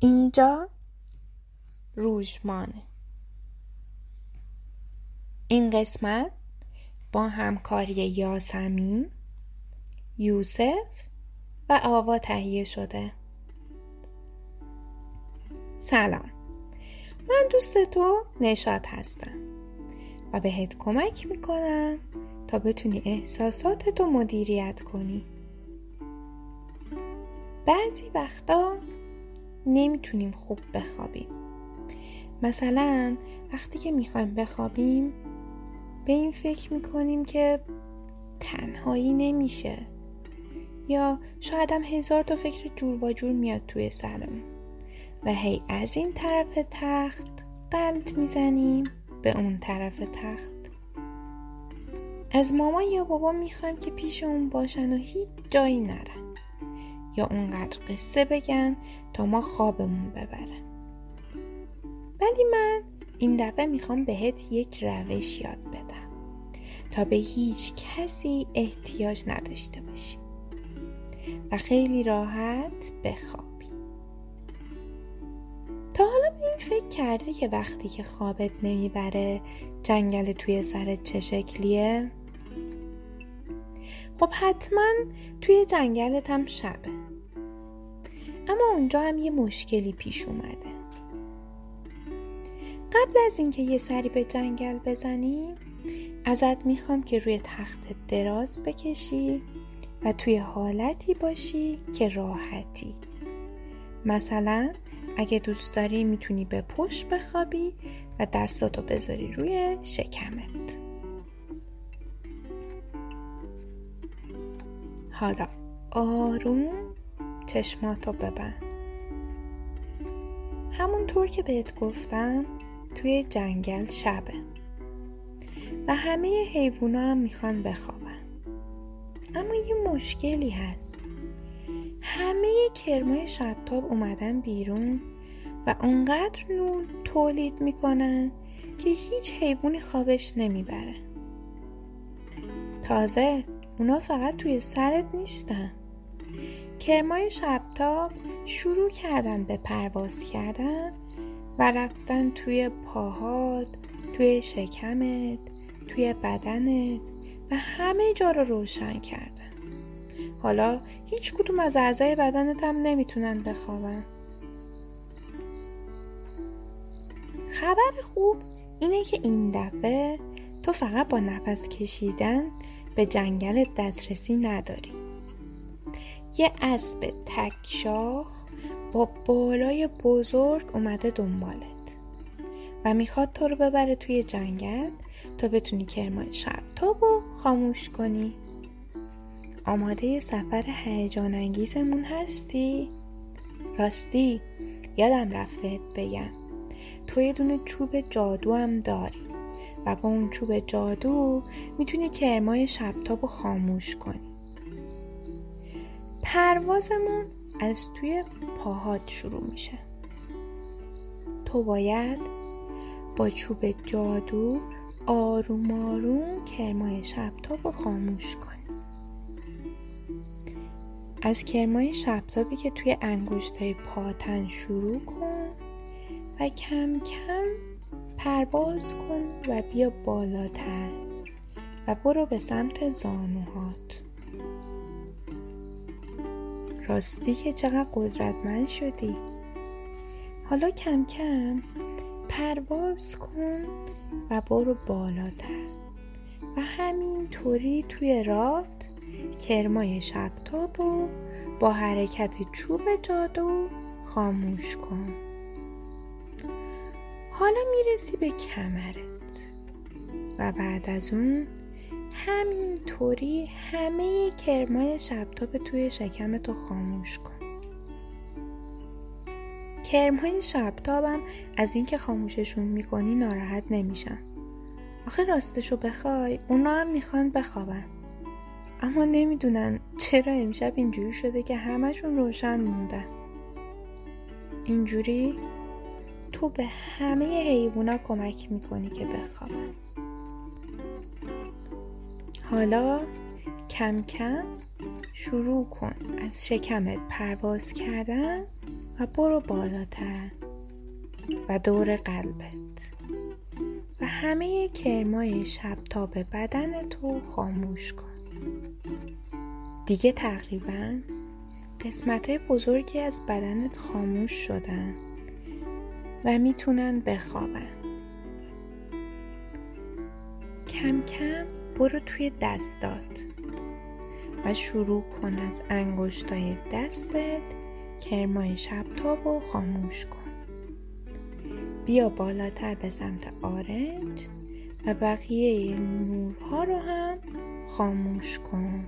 اینجا روژمانه. این قسمت با همکاری یاسمین یوسف و آوا تهیه شده. سلام. من دوست تو نشاد هستم و بهت کمک می‌کنم تا بتونی احساسات تو مدیریت کنی. بعضی وقتا نمی‌تونیم خوب بخوابیم. مثلا وقتی که می‌خوایم بخوابیم به این فکر می‌کنیم که تنهایی نمیشه. یا شاید هم هزار تا فکر جور با جور میاد توی سرمون و هی از این طرف تخت قلط می‌زنیم به اون طرف تخت. از مامان یا بابا می‌خوایم که پیش اون باشن و هیچ جایی نرن. یا اونقدر قصه بگن تا ما خوابمون ببرن ولی من این دفعه می‌خوام بهت یک روش یاد بدم تا به هیچ کسی احتیاج نداشته باشی و خیلی راحت بخوابی. تا حالا به این فکر کردی که وقتی که خوابت نمی‌بره جنگل توی سرت چه شکلیه؟ خب حتما توی جنگلت هم شبه. اما اونجا هم یه مشکلی پیش اومده. قبل از اینکه یه سری به جنگل بزنی ازت می‌خوام که روی تخت دراز بکشی و توی حالتی باشی که راحتی. مثلا اگه دوست داری می‌تونی به پشت بخوابی و دستاتو بذاری روی شکمت. حالا آروم چشماتو ببند. همونطور که بهت گفتم توی جنگل شبه. و همه حیوونا هم می‌خوان بخوابن. اما یه مشکلی هست. همه کرمای شبتاب اومدن بیرون و اونقدر نور تولید می‌کنن که هیچ حیوانی خوابش نمی‌بره. تازه اونا فقط توی سرت نیستن. کرمای شبتاب شروع کردن به پرواز کردن و رفتن توی پاهات توی شکمت توی بدنت و همه جا رو روشن کردن. حالا هیچ کدوم از اعضای بدنت هم نمی‌تونن بخوابن. خبر خوب اینه که این دفعه تو فقط با نفس کشیدن به جنگلت دسترسی نداری. یه اسب تکشاخ با بالای بزرگ اومده دنبالت و می‌خواد تو رو ببره توی جنگل تا بتونی کرمای شبتاب رو خاموش کنی. آماده سفر هیجان انگیزمون هستی؟ راستی یادم رفته بگم. تو یه دونه چوب جادو هم داری و با اون چوب جادو می‌تونی کرمای شبتاب رو خاموش کنی. پروازمون از توی پاهات شروع میشه. تو باید با چوب جادو آروم آروم کرمای شبتاب رو خاموش کنی. از کرمای شبتابی که توی انگشتای پاتن شروع کن و کم کم پرواز کن و بیا بالاتر و برو به سمت زانوهات. راستی که چقدر قدرتمند شدی. حالا کم کم پرواز کن و برو بالاتر. و همینطوری توی راد کرمای شبتاب و با حرکت چوب جادو خاموش کن. حالا می‌رسی به کمرت و بعد از اون همینطوری همه کرمای شبتاب توی شکمتو خاموش کن. کرمای شبتابم از اینکه خاموششون می‌کنی ناراحت نمیشن. آخه راستشو بخوای اونا هم می‌خوان بخوابن. اما نمی‌دونن چرا امشب اینجوری شده که همشون روشن موندن. اینجوری تو به همه حیوونا کمک می‌کنی که بخوابن. حالا کم کم شروع کن. از شکمت پرواز کردن و برو بالاتر و دور قلبت. و همه کرمای شبتاب بدن تو خاموش کن. دیگه تقریبا قسمت های بزرگی از بدنت خاموش شدن و می‌تونن بخوابن. کم کم برو توی دستات و شروع کن از انگشتای دستت کرمای شبتاب و خاموش کن. بیا بالاتر به سمت آرنج و بقیه نورها رو هم خاموش کن.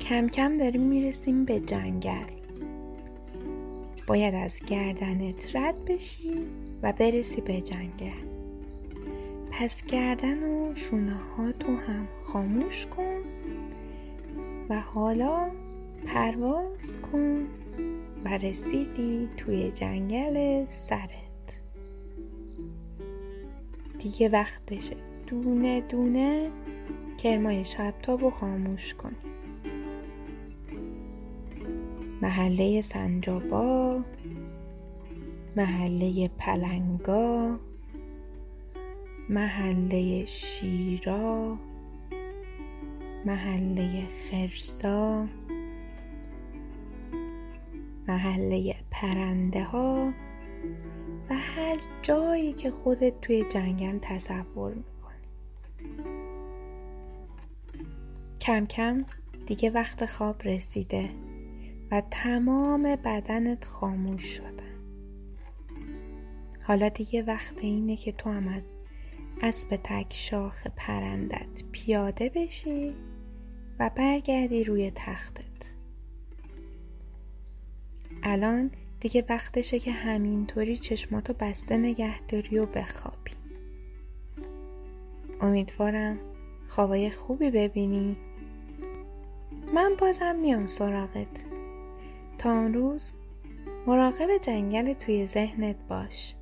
کم کم داریم می‌رسیم به جنگل. باید از گردنت رد بشی و برسی به جنگل. پس گردن و شونه ها تو هم خاموش کن و حالا پرواز کن و رسیدی توی جنگل سرت. دیگه وقتشه. دونه دونه کرمای شبتاب و خاموش کن محله سنجابا محله پلنگا محله شیرا محله خرسا محله پرنده ها و هر جایی که خودت توی جنگل تصور می‌کنی. کم کم دیگه وقت خواب رسیده و تمام بدنت خاموش شده. حالا دیگه وقت اینه که تو هم از اسب تک شاخ پرندت پیاده بشی و برگردی روی تختت. الان دیگه وقتشه که همینطوری چشماتو بسته نگهداری و بخوابی. امیدوارم خوابای خوبی ببینی. من بازم میام سراغت. تا اون روز مراقب جنگل توی ذهنت باش.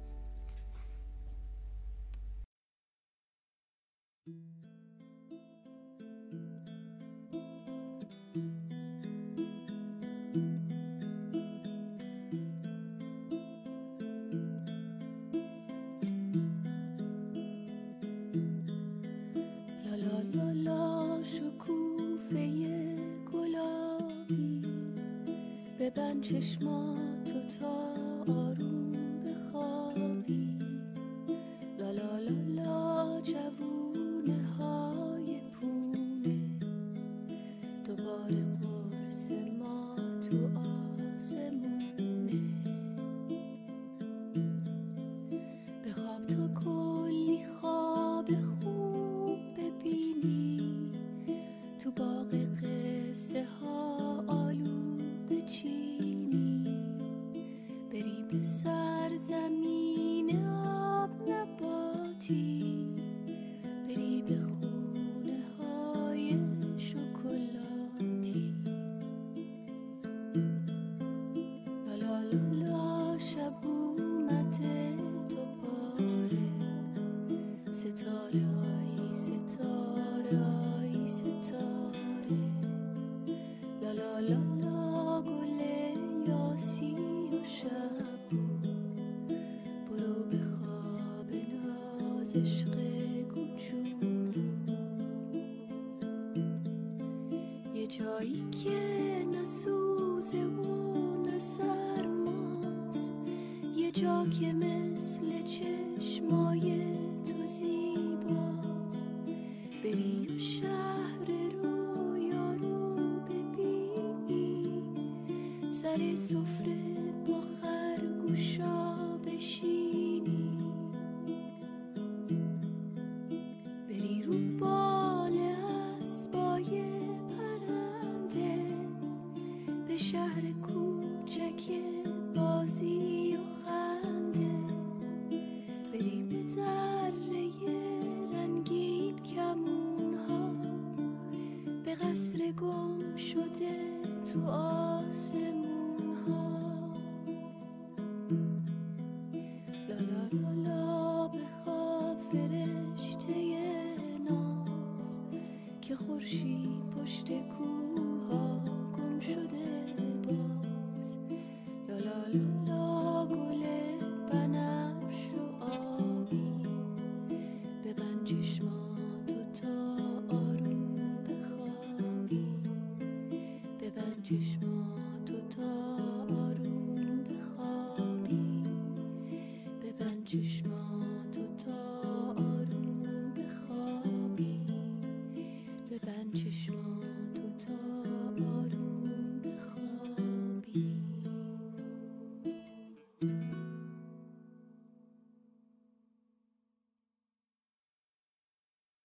ببند چشماتو تا آروم بخوابی. لا لا لا لا جوونه های پونه. دوباره قرص ما تو نسوزه و یه جا که مثل چشمای تو زیباست. بری و شهر رویا رو ببینی. سر سفره گم شده تو آسمون چشماتو تا آروم بخوابی. ببند چشماتو